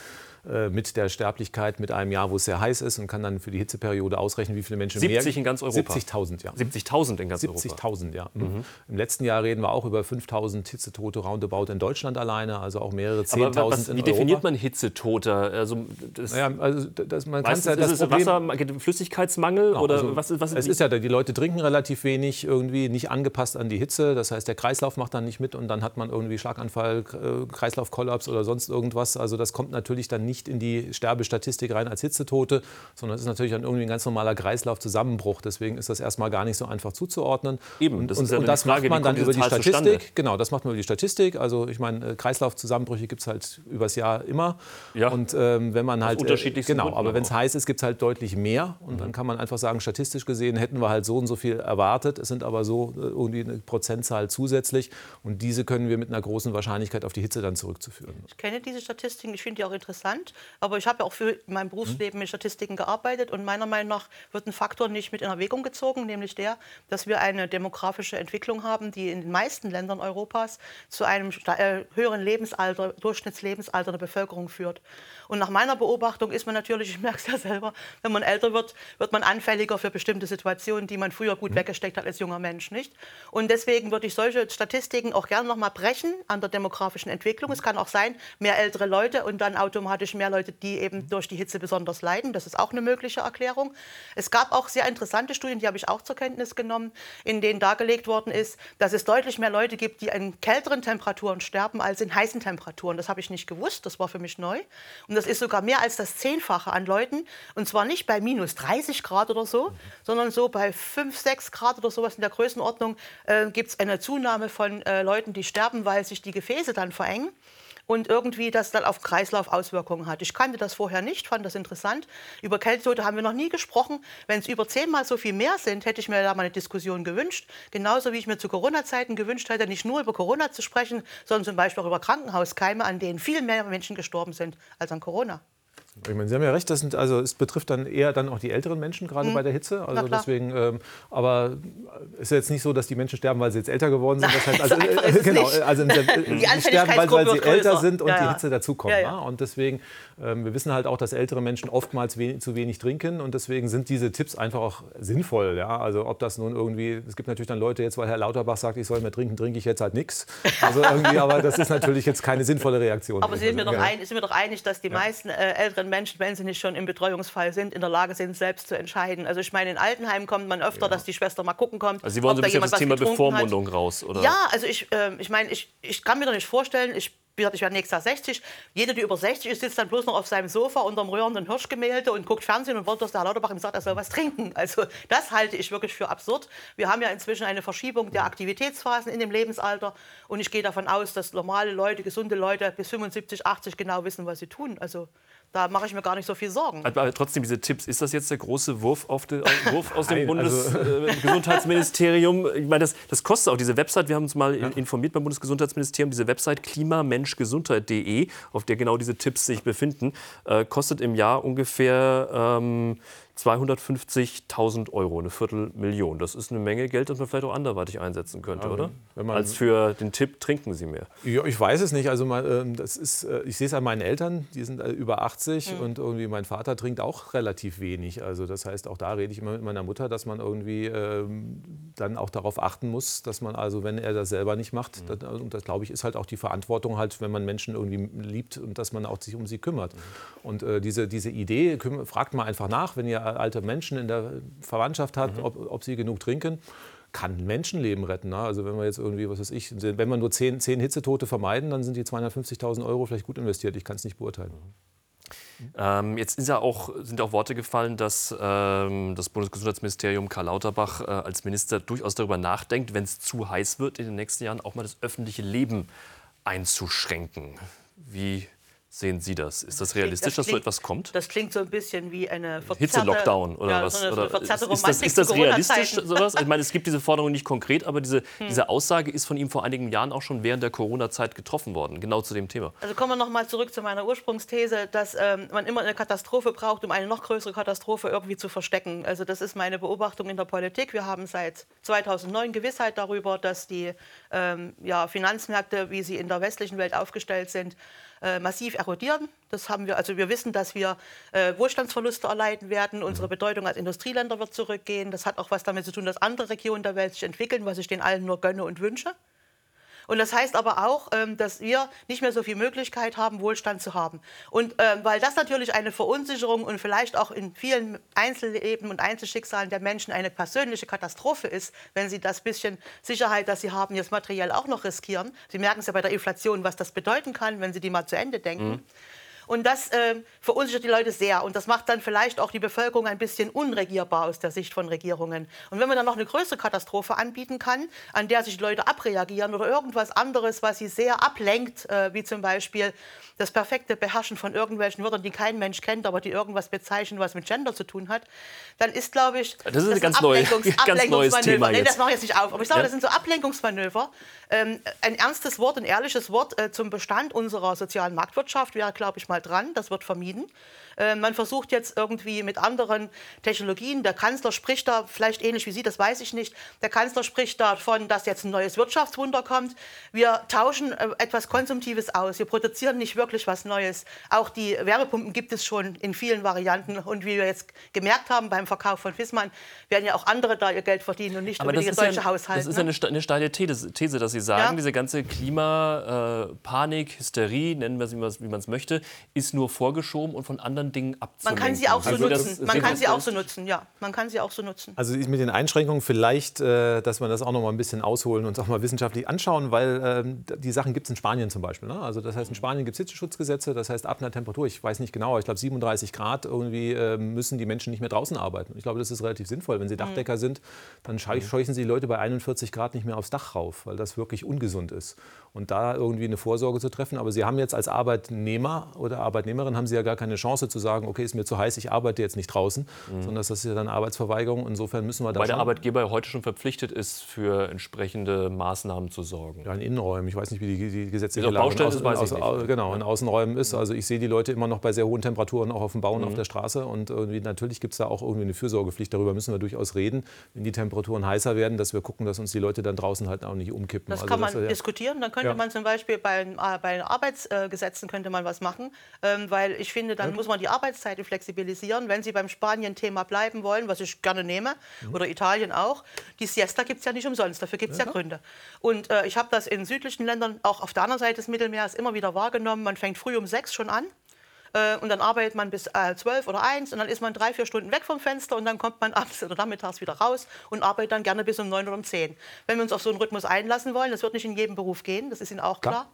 Speaker 2: mit der Sterblichkeit mit einem Jahr, wo es sehr heiß ist und kann dann für die Hitzeperiode ausrechnen, wie viele Menschen
Speaker 1: 70 mehr. in ganz Europa?
Speaker 2: 70.000,
Speaker 1: ja. 70.000 in ganz
Speaker 2: 70 Europa? 70.000, ja. Mhm. Im letzten Jahr reden wir auch über 5.000 Hitzetote roundabout in Deutschland alleine, also auch mehrere
Speaker 1: Aber
Speaker 2: Zehntausend
Speaker 1: was,
Speaker 2: in
Speaker 1: wie definiert
Speaker 2: Europa.
Speaker 1: man Hitzetote? Also, das,
Speaker 2: Naja, also das, man
Speaker 1: meistens
Speaker 2: ja, das
Speaker 1: ist
Speaker 2: Problem,
Speaker 1: Wasser, Flüssigkeitsmangel
Speaker 2: Genau,
Speaker 1: oder
Speaker 2: also
Speaker 1: was, ist- was
Speaker 2: es ist ja, die Leute trinken relativ wenig, irgendwie nicht angepasst an die Hitze. Das heißt, der Kreislauf macht dann nicht mit und dann hat man irgendwie Schlaganfall, äh, Kreislaufkollaps oder sonst irgendwas. Also das kommt natürlich dann nicht in die Sterbestatistik rein als Hitzetote, sondern es ist natürlich dann irgendwie ein ganz normaler Kreislaufzusammenbruch. Deswegen ist das erstmal gar nicht so einfach zuzuordnen.
Speaker 1: Eben,
Speaker 2: und,
Speaker 1: das
Speaker 2: und,
Speaker 1: ist ja
Speaker 2: und
Speaker 1: dann
Speaker 2: das
Speaker 1: Frage,
Speaker 2: macht man dann über die Statistik.
Speaker 1: zustande?
Speaker 2: Genau, das macht man über die Statistik. Also ich meine, äh, Kreislaufzusammenbrüche gibt es halt übers Jahr immer.
Speaker 1: Ja.
Speaker 2: Und ähm, wenn man halt
Speaker 1: unterschiedlichsten
Speaker 2: genau,
Speaker 1: Gründen
Speaker 2: aber wenn es heiß ist, gibt es halt deutlich mehr. Und
Speaker 1: Mhm.
Speaker 2: dann kann man einfach sagen, statistisch gesehen hätten wir halt so und so viel erwartet. Es sind aber so äh, irgendwie eine Prozentzahl zusätzlich. Und diese können wir mit einer großen Wahrscheinlichkeit auf die Hitze dann zurückzuführen.
Speaker 3: Ich kenne diese Statistiken, ich finde die auch interessant, aber ich habe ja auch für mein Berufsleben mit Statistiken gearbeitet und meiner Meinung nach wird ein Faktor nicht mit in Erwägung gezogen, nämlich der, dass wir eine demografische Entwicklung haben, die in den meisten Ländern Europas zu einem äh, höheren Lebensalter, Durchschnittslebensalter der Bevölkerung führt. Und nach meiner Beobachtung ist man natürlich, ich merke es ja selber, wenn man älter wird, wird man anfälliger für bestimmte Situationen, die man früher gut weggesteckt hat als junger Mensch, nicht? Und deswegen würde ich solche Statistiken auch gerne noch mal brechen an der demografischen Entwicklung. Es kann auch sein, mehr ältere Leute und dann automatisch mehr Leute, die eben durch die Hitze besonders leiden. Das ist auch eine mögliche Erklärung. Es gab auch sehr interessante Studien, die habe ich auch zur Kenntnis genommen, in denen dargelegt worden ist, dass es deutlich mehr Leute gibt, die in kälteren Temperaturen sterben als in heißen Temperaturen. Das habe ich nicht gewusst, das war für mich neu. Und das ist sogar mehr als das Zehnfache an Leuten. Und zwar nicht bei minus 30 Grad oder so, sondern so bei 5, 6 Grad oder sowas in der Größenordnung äh, gibt es eine Zunahme von äh, Leuten, die sterben, weil sich die Gefäße dann verengen und irgendwie das dann auf Kreislauf Auswirkungen hat. Ich kannte das vorher nicht, fand das interessant. Über Kältetote haben wir noch nie gesprochen. Wenn es über zehnmal so viel mehr sind, hätte ich mir da mal eine Diskussion gewünscht. Genauso wie ich mir zu Corona-Zeiten gewünscht hätte, nicht nur über Corona zu sprechen, sondern zum Beispiel auch über Krankenhauskeime, an denen viel mehr Menschen gestorben sind als an Corona.
Speaker 2: Ich meine, Sie haben ja recht, das sind, also es betrifft dann eher dann auch die älteren Menschen, gerade bei der Hitze. Also
Speaker 3: Mhm.
Speaker 2: deswegen, ähm, aber es ist jetzt nicht so, dass die Menschen sterben, weil sie jetzt älter geworden sind. Das heißt, also,
Speaker 3: so es
Speaker 2: genau, also die sterben, weil, weil sie älter sind und
Speaker 3: Ja,
Speaker 2: die
Speaker 3: ja.
Speaker 2: Hitze dazukommt.
Speaker 3: Ja,
Speaker 2: ne? Und deswegen, wir wissen halt auch, dass ältere Menschen oftmals wenig, zu wenig trinken und deswegen sind diese Tipps einfach auch sinnvoll. Ja? Also ob das nun irgendwie, es gibt natürlich dann Leute jetzt, weil Herr Lauterbach sagt, ich soll mehr trinken, trinke ich jetzt halt nichts. Also irgendwie, aber das ist natürlich jetzt keine sinnvolle Reaktion.
Speaker 3: Aber sind wir, doch
Speaker 2: Ja.
Speaker 3: ein, sind wir doch einig, dass die meisten äh, älteren Menschen, wenn sie nicht schon im Betreuungsfall sind, in der Lage sind, selbst zu entscheiden. Also ich meine, in Altenheimen kommt man öfter, dass die Schwester mal gucken kommt.
Speaker 1: Also Sie wollen so ein bisschen das
Speaker 3: was
Speaker 1: Thema
Speaker 3: getrunken hat.
Speaker 1: Bevormundung raus, oder?
Speaker 3: Ja, also ich, ähm, ich meine, ich, ich kann mir doch nicht vorstellen, ich, gesagt, ich werde nächstes Jahr 60. Jeder, der über 60 ist, sitzt dann bloß noch auf seinem Sofa unterm rührenden Hirschgemälde und guckt Fernsehen und wollte, dass der Herr Lauterbach ihm sagt, er soll was trinken. Also das halte ich wirklich für absurd. Wir haben ja inzwischen eine Verschiebung der Aktivitätsphasen in dem Lebensalter und ich gehe davon aus, dass normale Leute, gesunde Leute bis 75, 80 genau wissen, was sie tun. Also da mache ich mir gar nicht so viel Sorgen.
Speaker 1: Aber trotzdem diese Tipps, ist das jetzt der große Wurf, auf de, äh, Wurf aus dem
Speaker 2: also-
Speaker 1: Bundesgesundheitsministerium? ich meine, das, das kostet auch diese Website, wir haben uns mal in- informiert beim Bundesgesundheitsministerium, diese Website klimamenschgesundheit.de, auf der genau diese Tipps sich befinden, äh, kostet im Jahr ungefähr ähm, 250.000 Euro, eine Viertelmillion. Das ist eine Menge Geld, das man vielleicht auch anderweitig einsetzen könnte, oder?
Speaker 2: wenn man-
Speaker 1: Als für den Tipp, trinken Sie mehr.
Speaker 2: Ja, ich weiß es nicht. Also ähm, das ist, äh, ich sehe es an meinen Eltern, die sind äh, über 80
Speaker 3: Mhm.
Speaker 2: und irgendwie mein Vater trinkt auch relativ wenig. Also das heißt, auch da rede ich immer mit meiner Mutter, dass man irgendwie ähm, dann auch darauf achten muss, dass man also, wenn er das selber nicht macht,
Speaker 1: Mhm.
Speaker 2: das, und das glaube ich ist halt auch die Verantwortung halt, wenn man Menschen irgendwie liebt und dass man auch sich um sie kümmert.
Speaker 1: Mhm.
Speaker 2: Und äh, diese, diese Idee, fragt mal einfach nach, wenn ihr alte Menschen in der Verwandtschaft habt,
Speaker 1: Mhm.
Speaker 2: ob, ob sie genug trinken kann Menschenleben retten. Ne? Also wenn wir jetzt irgendwie, was weiß ich, wenn wir nur zehn, zehn Hitzetote vermeiden, dann sind die 250.000 Euro vielleicht gut investiert. Ich kann es nicht beurteilen.
Speaker 1: Ähm, jetzt ja auch, sind auch Worte gefallen, dass ähm, das Bundesgesundheitsministerium Karl Lauterbach äh, als Minister durchaus darüber nachdenkt, wenn es zu heiß wird in den nächsten Jahren, auch mal das öffentliche Leben einzuschränken. Wie sehen Sie das? Ist das realistisch, dass so
Speaker 3: klingt-
Speaker 1: etwas kommt?
Speaker 3: Das klingt so ein bisschen wie eine.
Speaker 1: Hitze-Lockdown oder
Speaker 3: ja,
Speaker 1: was?
Speaker 3: So so
Speaker 1: Oder ist, das, ist das realistisch, sowas? Ich meine, es gibt diese Forderung nicht konkret, aber diese, diese Aussage ist von ihm vor einigen Jahren auch schon während der Corona-Zeit getroffen worden, genau zu dem Thema.
Speaker 3: Also kommen wir noch mal zurück zu meiner Ursprungsthese, dass ähm, man immer eine Katastrophe braucht, um eine noch größere Katastrophe irgendwie zu verstecken. Also das ist meine Beobachtung in der Politik. Wir haben seit 2009 Gewissheit darüber, dass die ähm, ja, Finanzmärkte, wie sie in der westlichen Welt aufgestellt sind, äh, massiv erodieren. Das haben wir, also wir wissen, dass wir äh, Wohlstandsverluste erleiden werden. Unsere Bedeutung als Industrieländer wird zurückgehen. Das hat auch was damit zu tun, dass andere Regionen der Welt sich entwickeln, was ich den allen nur gönne und wünsche. Und das heißt aber auch, ähm, dass wir nicht mehr so viel Möglichkeit haben, Wohlstand zu haben. Und ähm, weil das natürlich eine Verunsicherung und vielleicht auch in vielen Einzelleben und Einzelschicksalen der Menschen eine persönliche Katastrophe ist, wenn sie das bisschen Sicherheit, das sie haben, jetzt materiell auch noch riskieren. Sie merken es ja bei der Inflation, was das bedeuten kann, wenn sie die mal zu Ende denken. Mhm. Und das äh, verunsichert die Leute sehr. Und das macht dann vielleicht auch die Bevölkerung ein bisschen unregierbar aus der Sicht von Regierungen. Und wenn man dann noch eine größere Katastrophe anbieten kann, an der sich Leute abreagieren oder irgendwas anderes, was sie sehr ablenkt, äh, wie zum Beispiel das perfekte Beherrschen von irgendwelchen Wörtern, die kein Mensch kennt, aber die irgendwas bezeichnen, was mit Gender zu tun hat, dann ist, glaube ich,
Speaker 1: das ist ein ganz, Ablenkungs neu, ganz neues Thema
Speaker 3: nee, das mache ich jetzt nicht auf. Aber ich glaube, ja? das sind so Ablenkungsmanöver. Ähm, ein ernstes Wort, ein ehrliches Wort äh, zum Bestand unserer sozialen Marktwirtschaft wäre, glaube ich, mal dran. Das wird vermieden. Äh, man versucht jetzt irgendwie mit anderen Technologien, der Kanzler spricht da, vielleicht ähnlich wie Sie, das weiß ich nicht, der Kanzler spricht davon, dass jetzt ein neues Wirtschaftswunder kommt. Wir tauschen äh, etwas Konsumtives aus, wir produzieren nicht wirklich was Neues. Auch die Wärmepumpen gibt es schon in vielen Varianten und wie wir jetzt gemerkt haben beim Verkauf von Fissmann, werden ja auch andere da ihr Geld verdienen und nicht
Speaker 1: Aber
Speaker 3: nur
Speaker 1: die
Speaker 3: deutsche
Speaker 1: ja,
Speaker 3: Haushalte.
Speaker 1: Das ist ne? ja eine, steile These, dass Sie sagen, ja. diese ganze Klimapanik, äh, Hysterie, nennen wir es, wie man es möchte, ist nur vorgeschoben und von anderen Dingen abzulenken
Speaker 3: kann sie auch so also nutzen. Man kann sie auch so nutzen, ja. Man kann sie auch so nutzen.
Speaker 2: Also mit den Einschränkungen vielleicht, äh, dass wir das auch noch mal ein bisschen ausholen und uns auch mal wissenschaftlich anschauen, weil äh, die Sachen gibt es in Spanien zum Beispiel. Ne? Also das heißt, in Spanien gibt es Hitzeschutzgesetze, das heißt ab einer Temperatur, ich weiß nicht genau, ich glaube 37 Grad irgendwie äh, müssen die Menschen nicht mehr draußen arbeiten. Ich glaube, das ist relativ sinnvoll. Wenn sie Dachdecker mhm. sind, dann scheuchen sie die Leute bei 41 Grad nicht mehr aufs Dach rauf, weil das wirklich ungesund ist und da irgendwie eine Vorsorge zu treffen. Aber Sie haben jetzt als Arbeitnehmer oder Arbeitnehmerin haben Sie ja gar keine Chance zu sagen, okay, ist mir zu heiß, ich arbeite jetzt nicht draußen, mhm. sondern das ist ja dann Arbeitsverweigerung. Insofern müssen wir da
Speaker 1: Weil der Arbeitgeber heute schon verpflichtet ist, für entsprechende Maßnahmen zu sorgen.
Speaker 2: Ja, in Innenräumen. Ich weiß nicht, wie die, die gesetzliche
Speaker 1: Lage Baustelle ist, weiß
Speaker 2: ich nicht. Genau, in Außenräumen ist. Also ich sehe die Leute immer noch bei sehr hohen Temperaturen auch auf dem Bau und mhm. auf der Straße. Und irgendwie, natürlich gibt es da auch irgendwie eine Fürsorgepflicht. Darüber müssen wir durchaus reden, wenn die Temperaturen heißer werden, dass wir gucken, dass uns die Leute dann draußen halt auch nicht umkippen.
Speaker 3: Das also kann man das, diskutieren. Dann könnte ja. man zum Beispiel bei, äh, bei Arbeitsgesetzen könnte man was machen, ähm, weil ich finde, dann ja. muss man die Arbeitszeiten flexibilisieren. Wenn Sie beim Spanien-Thema bleiben wollen, was ich gerne nehme, mhm. oder Italien auch, die Siesta gibt es ja nicht umsonst, dafür gibt es ja, ja, Gründe. Und äh, ich habe das in südlichen Ländern, auch auf der anderen Seite des Mittelmeers, immer wieder wahrgenommen. Man fängt früh um sechs schon an äh, und dann arbeitet man bis äh, 12 oder 1 und dann ist man drei, vier Stunden weg vom Fenster und dann kommt man abends oder nachmittags wieder raus und arbeitet dann gerne bis um 9 oder um 10. Wenn wir uns auf so einen Rhythmus einlassen wollen, das wird nicht in jedem Beruf gehen, das ist Ihnen auch klar. klar.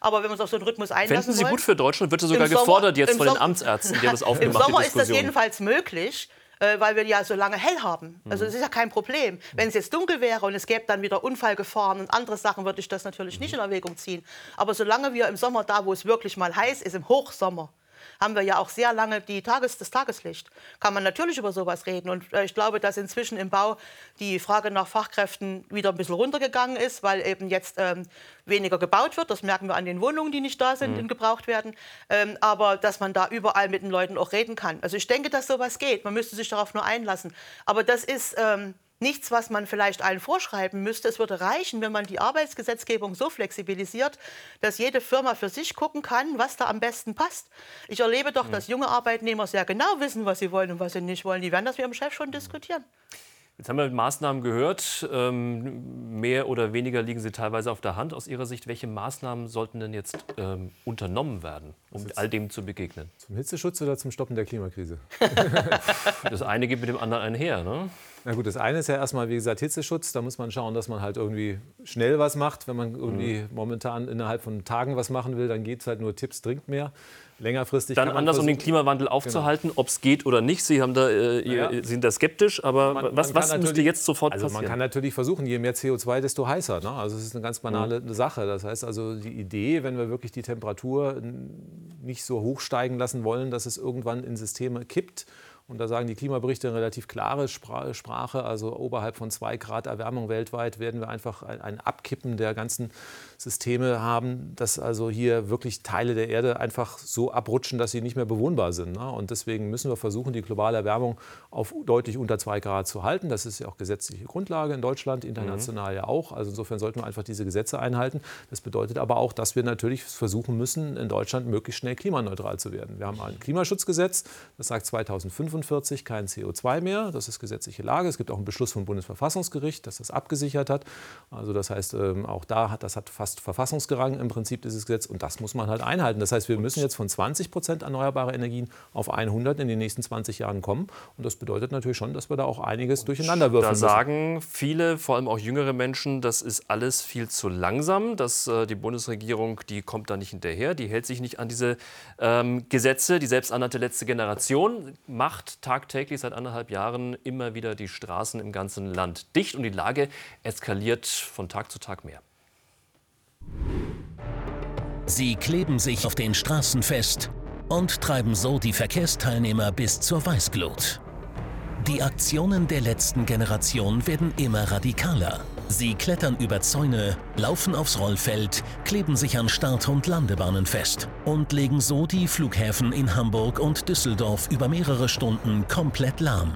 Speaker 3: Aber wenn wir uns auf so einen Rhythmus einlassen
Speaker 1: Fänden Sie
Speaker 3: wollen,
Speaker 1: gut für Deutschland? Wird das sogar gefordert jetzt von den Amtsärzten, die das aufgemacht
Speaker 3: Im Sommer ist das jedenfalls möglich äh, weil wir ja so lange hell haben. Also das ist ja kein Problem. Wenn es jetzt dunkel wäre und es gäbe dann wieder Unfallgefahren und andere Sachen, würde ich das natürlich nicht in Erwägung ziehen. Aber solange wir im Sommer da, wo es wirklich mal heiß ist, im Hochsommer, haben wir ja auch sehr lange die Tages-, das Tageslicht. Kann man natürlich über sowas reden. Und äh, ich glaube, dass inzwischen im Bau die Frage nach Fachkräften wieder ein bisschen runtergegangen ist, weil eben jetzt ähm, weniger gebaut wird. Das merken wir an den Wohnungen, die nicht da sind mhm. und gebraucht werden. Ähm, aber dass man da überall mit den Leuten auch reden kann. Also ich denke, dass sowas geht. Man müsste sich darauf nur einlassen. Aber das ist... Ähm, nichts, was man vielleicht allen vorschreiben müsste. Es würde reichen, wenn man die Arbeitsgesetzgebung so flexibilisiert, dass jede Firma für sich gucken kann, was da am besten passt. Ich erlebe doch, dass junge Arbeitnehmer sehr genau wissen, was sie wollen und was sie nicht wollen. Die werden das mit ihrem Chef schon diskutieren.
Speaker 1: Jetzt haben wir Maßnahmen gehört. Ähm, mehr oder weniger liegen sie teilweise auf der Hand. Aus Ihrer Sicht, welche Maßnahmen sollten denn jetzt ähm, unternommen werden, um all dem zu begegnen?
Speaker 2: Zum Hitzeschutz oder zum Stoppen der Klimakrise?
Speaker 1: das eine geht mit dem anderen einher. Ne?
Speaker 2: Na gut, das eine ist ja erstmal, wie gesagt, Hitzeschutz. Da muss man schauen, dass man halt irgendwie schnell was macht. Wenn man irgendwie mhm. momentan innerhalb von Tagen was machen will, dann geht es halt nur Tipps, trinkt mehr. Längerfristig.
Speaker 1: Dann anders, um den Klimawandel genau. aufzuhalten, genau. ob es geht oder nicht. Sie haben da, äh, ja. sind da skeptisch, aber man, was, man was müsste jetzt sofort
Speaker 2: also
Speaker 1: passieren?
Speaker 2: Man kann natürlich versuchen, je mehr CO2, desto heißer. Ne? Also es ist eine ganz banale mhm. Sache. Das heißt also, die Idee, wenn wir wirklich die Temperatur nicht so hoch steigen lassen wollen, dass es irgendwann in Systeme kippt, und da sagen die Klimaberichte eine relativ klare Sprache. Also oberhalb von zwei Grad Erwärmung weltweit werden wir einfach ein Abkippen der ganzen Systeme haben, dass also hier wirklich Teile der Erde einfach so abrutschen, dass sie nicht mehr bewohnbar sind. Ne? Und deswegen müssen wir versuchen, die globale Erwärmung auf deutlich unter zwei Grad zu halten. Das ist ja auch gesetzliche Grundlage in Deutschland, international mhm. ja auch. Also insofern sollten wir einfach diese Gesetze einhalten. Das bedeutet aber auch, dass wir natürlich versuchen müssen, in Deutschland möglichst schnell klimaneutral zu werden. Wir haben ein Klimaschutzgesetz, das sagt 2050 2045 kein CO2 mehr. Das ist gesetzliche Lage. Es gibt auch einen Beschluss vom Bundesverfassungsgericht, das das abgesichert hat. Also das heißt, ähm, auch da hat das hat fast Verfassungsgerang im Prinzip dieses Gesetz und das muss man halt einhalten. Das heißt, wir müssen jetzt von 20 Prozent erneuerbare Energien auf 100 in den nächsten 20 Jahren kommen und das bedeutet natürlich schon, dass wir da auch einiges durcheinander würfeln
Speaker 1: Da sagen viele, vor allem auch jüngere Menschen, das ist alles viel zu langsam, dass äh, die Bundesregierung, die kommt da nicht hinterher, die hält sich nicht an diese ähm, Gesetze. Die selbsternannte letzte Generation macht tagtäglich seit anderthalb Jahren immer wieder die Straßen im ganzen Land dicht und die Lage eskaliert von Tag zu Tag mehr.
Speaker 5: Sie kleben sich auf den Straßen fest und treiben so die Verkehrsteilnehmer bis zur Weißglut. Die Aktionen der letzten Generation werden immer radikaler. Sie klettern über Zäune, laufen aufs Rollfeld, kleben sich an Start- und Landebahnen fest und legen so die Flughäfen in Hamburg und Düsseldorf über mehrere Stunden komplett lahm.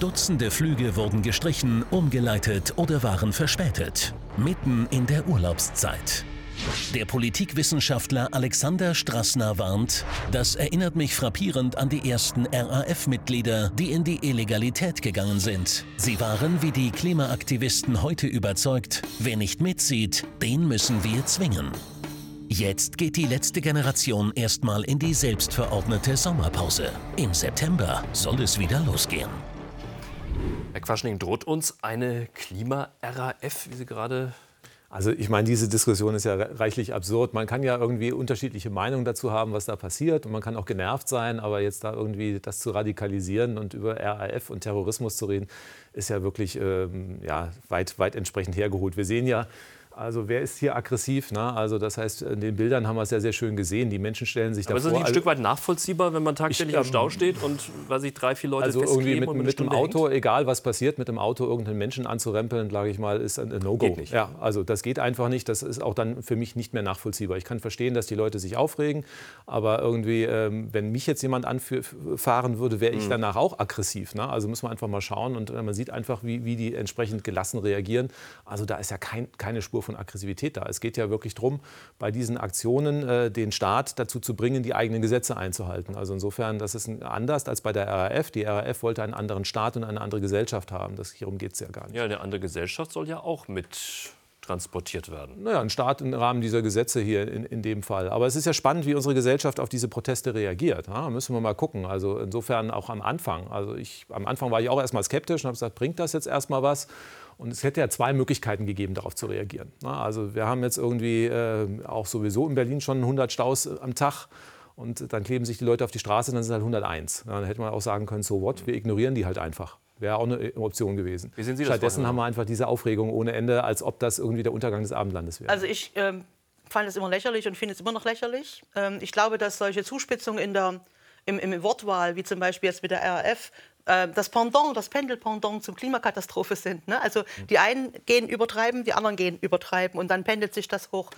Speaker 5: Dutzende Flüge wurden gestrichen, umgeleitet oder waren verspätet. Mitten in der Urlaubszeit. Der Politikwissenschaftler Alexander Strassner warnt, das erinnert mich frappierend an die ersten RAF-Mitglieder, die in die Illegalität gegangen sind. Sie waren wie die Klimaaktivisten heute überzeugt, wer nicht mitzieht, den müssen wir zwingen. Jetzt geht die letzte Generation erstmal in die selbstverordnete Sommerpause. Im September soll es wieder losgehen.
Speaker 1: Herr Quaschning, droht uns eine Klima-RAF, wie Sie gerade
Speaker 2: also ich meine, diese Diskussion ist ja reichlich absurd. Man kann ja irgendwie unterschiedliche Meinungen dazu haben, was da passiert. Und man kann auch genervt sein, aber jetzt da irgendwie das zu radikalisieren und über RAF und Terrorismus zu reden, ist ja wirklich ähm, ja, weit, weit entsprechend hergeholt. Wir sehen ja, also wer ist hier aggressiv? Ne? Also das heißt, in den Bildern haben wir es ja sehr schön gesehen. Die Menschen stellen sich
Speaker 1: Aber
Speaker 2: davor.
Speaker 1: ist das nicht ein Stück weit nachvollziehbar, wenn man tagtäglich
Speaker 2: Ich,
Speaker 1: im
Speaker 2: ähm,
Speaker 1: Stau steht und weiß ich, drei, vier Leute
Speaker 2: also irgendwie mit, mit dem Auto,
Speaker 1: hängt?
Speaker 2: egal was passiert, mit dem Auto irgendeinen Menschen anzurempeln, sage ich mal, ist ein No-Go. Ja, also das geht einfach nicht. Das ist auch dann für mich nicht mehr nachvollziehbar. Ich kann verstehen, dass die Leute sich aufregen, aber irgendwie, ähm, wenn mich jetzt jemand anfahren würde, wäre ich
Speaker 1: Mhm.
Speaker 2: danach auch aggressiv. Ne? Also muss man einfach mal schauen und äh, man sieht einfach, wie, wie die entsprechend gelassen reagieren. Also da ist ja kein, keine Spur von Aggressivität da. Es geht ja wirklich darum, bei diesen Aktionen äh, den Staat dazu zu bringen, die eigenen Gesetze einzuhalten. Also insofern, das ist anders als bei der RAF. Die RAF wollte einen anderen Staat und eine andere Gesellschaft haben. Das, hierum geht es ja gar nicht.
Speaker 1: Ja, eine andere Gesellschaft soll ja auch mit transportiert werden.
Speaker 2: Naja, ein Staat im Rahmen dieser Gesetze hier in, in dem Fall. Aber es ist ja spannend, wie unsere Gesellschaft auf diese Proteste reagiert. Ja, müssen wir mal gucken. Also insofern auch am Anfang. Also ich, am Anfang war ich auch erstmal skeptisch und habe gesagt, bringt das jetzt erstmal was? Und es hätte ja zwei Möglichkeiten gegeben, darauf zu reagieren. Na, also wir haben jetzt irgendwie äh, auch sowieso in Berlin schon 100 Staus äh, am Tag. Und dann kleben sich die Leute auf die Straße, dann sind halt 101. Ja, dann hätte man auch sagen können, so what, wir ignorieren die halt einfach. Wäre auch eine Option gewesen.
Speaker 1: Wie sehen Sie das,
Speaker 2: Stattdessen haben wir einfach diese Aufregung ohne Ende, als ob das irgendwie der Untergang des Abendlandes wäre.
Speaker 3: Also ich ähm, fand es immer lächerlich und finde es immer noch lächerlich. Ähm, ich glaube, dass solche Zuspitzungen in der, im, im Wortwahl, wie zum Beispiel jetzt mit der RAF, äh, das Pendant, das Pendelpendant zum Klimakatastrophe sind. Ne? Also die einen gehen übertreiben, die anderen gehen übertreiben und dann pendelt sich das hoch.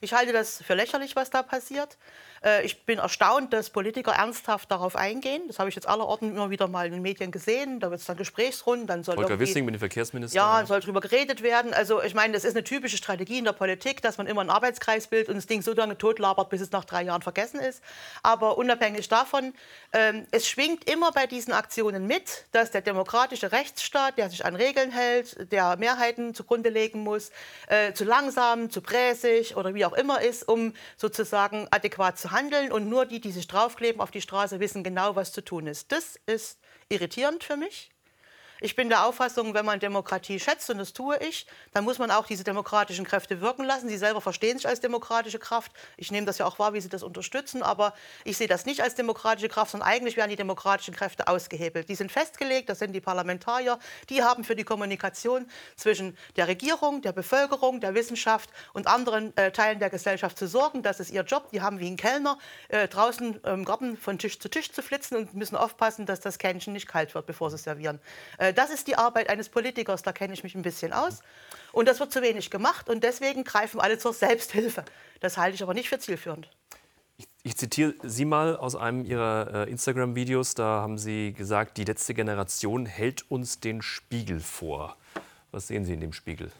Speaker 3: Ich halte das für lächerlich, was da passiert. Äh, ich bin erstaunt, dass Politiker ernsthaft darauf eingehen. Das habe ich jetzt allerorten immer wieder mal in den Medien gesehen. Da wird es dann Gesprächsrunden, dann soll
Speaker 1: Volker Wissing mit dem Verkehrsminister.
Speaker 3: ja, soll drüber geredet werden. Also ich meine, das ist eine typische Strategie in der Politik, dass man immer einen Arbeitskreis bildet und das Ding so lange totlabert, bis es nach drei Jahren vergessen ist. Aber unabhängig davon, ähm, es schwingt immer bei diesen Aktionen mit, dass der demokratische Rechtsstaat, der sich an Regeln hält, der Mehrheiten zugrunde legen muss, äh, zu langsam, zu präsig oder wie auch immer ist, um sozusagen adäquat zu handeln. Und nur die, die sich draufkleben auf die Straße, wissen genau, was zu tun ist. Das ist irritierend für mich. Ich bin der Auffassung, wenn man Demokratie schätzt, und das tue ich, dann muss man auch diese demokratischen Kräfte wirken lassen. Sie selber verstehen sich als demokratische Kraft. Ich nehme das ja auch wahr, wie sie das unterstützen, aber ich sehe das nicht als demokratische Kraft, sondern eigentlich werden die demokratischen Kräfte ausgehebelt. Die sind festgelegt, das sind die Parlamentarier, die haben für die Kommunikation zwischen der Regierung, der Bevölkerung, der Wissenschaft und anderen äh, Teilen der Gesellschaft zu sorgen. Das ist ihr Job. Die haben wie ein Kellner äh, draußen im Garten von Tisch zu Tisch zu flitzen und müssen aufpassen, dass das Kännchen nicht kalt wird, bevor sie servieren. Äh, das ist die Arbeit eines Politikers, da kenne ich mich ein bisschen aus. Und das wird zu wenig gemacht und deswegen greifen alle zur Selbsthilfe. Das halte ich aber nicht für zielführend.
Speaker 1: Ich zitiere Sie mal aus einem Ihrer äh, Instagram-Videos. Da haben Sie gesagt, die letzte Generation hält uns den Spiegel vor. Was sehen Sie in dem Spiegel?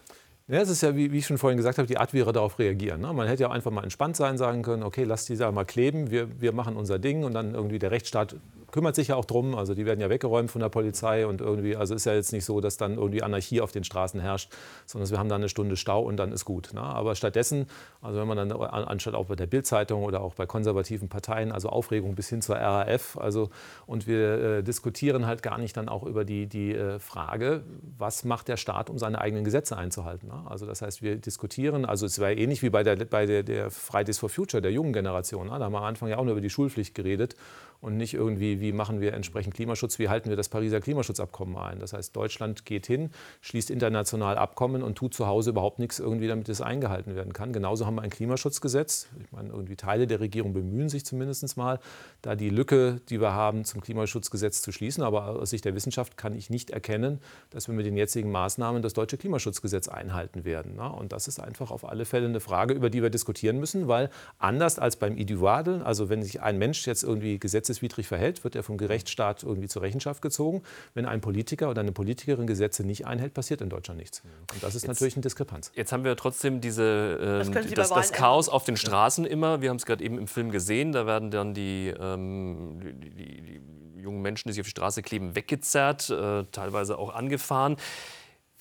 Speaker 2: Ja, es ist ja, wie, wie ich schon vorhin gesagt habe, die Art, wie wir darauf reagieren. Ne? Man hätte ja auch einfach mal entspannt sein, sagen können, okay, lass die da mal kleben, wir, wir machen unser Ding und dann irgendwie der Rechtsstaat kümmert sich ja auch drum. Also die werden ja weggeräumt von der Polizei und irgendwie, also ist ja jetzt nicht so, dass dann irgendwie Anarchie auf den Straßen herrscht, sondern wir haben dann eine Stunde Stau und dann ist gut. Ne? Aber stattdessen, also wenn man dann anstatt auch bei der Bildzeitung oder auch bei konservativen Parteien, also Aufregung bis hin zur RAF, also und wir äh, diskutieren halt gar nicht dann auch über die, die äh, Frage, was macht der Staat, um seine eigenen Gesetze einzuhalten. Ne? Also das heißt, wir diskutieren, also es war ähnlich wie bei der, bei der, der Fridays for Future, der jungen Generation. Ne? Da haben wir am Anfang ja auch nur über die Schulpflicht geredet und nicht irgendwie, wie machen wir entsprechend Klimaschutz, wie halten wir das Pariser Klimaschutzabkommen ein. Das heißt, Deutschland geht hin, schließt international Abkommen und tut zu Hause überhaupt nichts irgendwie, damit es eingehalten werden kann. Genauso haben wir ein Klimaschutzgesetz. Ich meine, irgendwie Teile der Regierung bemühen sich zumindest mal, da die Lücke, die wir haben, zum Klimaschutzgesetz zu schließen. Aber aus Sicht der Wissenschaft kann ich nicht erkennen, dass wir mit den jetzigen Maßnahmen das deutsche Klimaschutzgesetz einhalten werden. Und das ist einfach auf alle Fälle eine Frage, über die wir diskutieren müssen, weil anders als beim Individual, also wenn sich ein Mensch jetzt irgendwie Gesetz gesetzeswidrig verhält, wird er vom Gerichtsstaat irgendwie zur Rechenschaft gezogen. Wenn ein Politiker oder eine Politikerin Gesetze nicht einhält, passiert in Deutschland nichts. Und das ist jetzt, natürlich eine Diskrepanz.
Speaker 1: Jetzt haben wir trotzdem diese, äh, das, das Chaos auf den Straßen immer. Wir haben es gerade eben im Film gesehen. Da werden dann die, ähm, die, die, die jungen Menschen, die sich auf die Straße kleben, weggezerrt, äh, teilweise auch angefahren.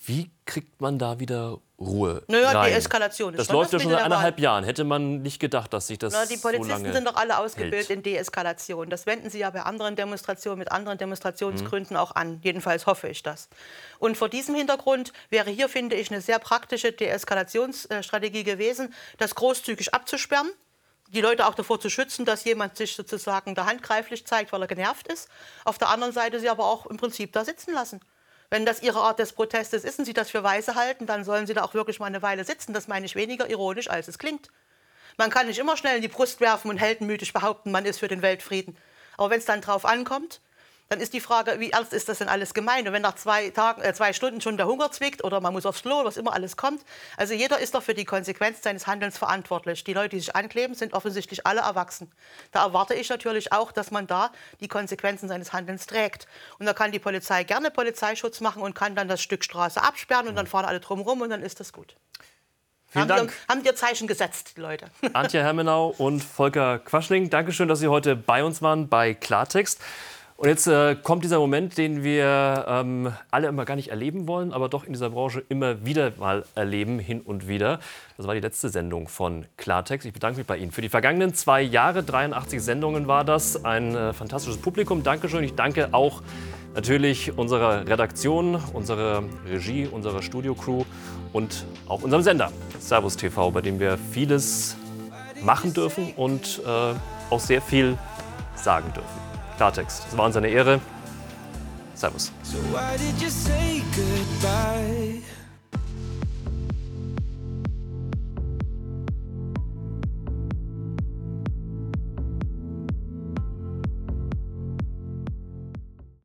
Speaker 1: Wie kriegt man da wieder Ruhe
Speaker 3: naja,
Speaker 1: rein?
Speaker 3: die Eskalation
Speaker 1: ist Das läuft ja schon seit eineinhalb Jahren. Hätte man nicht gedacht, dass sich das
Speaker 3: Na, Die Polizisten
Speaker 1: so
Speaker 3: sind doch alle ausgebildet
Speaker 1: hält.
Speaker 3: in Deeskalation. Das wenden sie ja bei anderen Demonstrationen mit anderen Demonstrationsgründen mhm. auch an. Jedenfalls hoffe ich das. Und vor diesem Hintergrund wäre hier, finde ich, eine sehr praktische Deeskalationsstrategie gewesen, das großzügig abzusperren die Leute auch davor zu schützen, dass jemand sich sozusagen da handgreiflich zeigt, weil er genervt ist. Auf der anderen Seite sie aber auch im Prinzip da sitzen lassen. Wenn das ihre Art des Protestes ist und sie das für weise halten, dann sollen sie da auch wirklich mal eine Weile sitzen. Das meine ich weniger ironisch, als es klingt. Man kann nicht immer schnell in die Brust werfen und heldenmütig behaupten, man ist für den Weltfrieden. Aber wenn es dann drauf ankommt, dann ist die Frage, wie ernst ist das denn alles gemeint? Und wenn nach zwei, Tagen, äh, zwei Stunden schon der Hunger zwickt oder man muss aufs Klo, was immer alles kommt. Also jeder ist doch für die Konsequenz seines Handelns verantwortlich. Die Leute, die sich ankleben, sind offensichtlich alle erwachsen. Da erwarte ich natürlich auch, dass man da die Konsequenzen seines Handelns trägt. Und da kann die Polizei gerne Polizeischutz machen und kann dann das Stück Straße absperren und dann fahren alle drumherum und dann ist das gut.
Speaker 1: Vielen
Speaker 3: haben
Speaker 1: Dank.
Speaker 3: Die, haben dir Zeichen gesetzt, die Leute.
Speaker 1: Antje Hermenau und Volker Quaschning, Dankeschön, dass Sie heute bei uns waren bei Klartext. Und jetzt äh, kommt dieser Moment, den wir ähm, alle immer gar nicht erleben wollen, aber doch in dieser Branche immer wieder mal erleben, hin und wieder. Das war die letzte Sendung von Klartext. Ich bedanke mich bei Ihnen. Für die vergangenen zwei Jahre, 83 Sendungen war das, ein äh, fantastisches Publikum. Dankeschön. Ich danke auch natürlich unserer Redaktion, unserer Regie, unserer Studiocrew und auch unserem Sender Servus TV, bei dem wir vieles machen dürfen und äh, auch sehr viel sagen dürfen. Klartext. Es war uns eine Ehre. Servus. So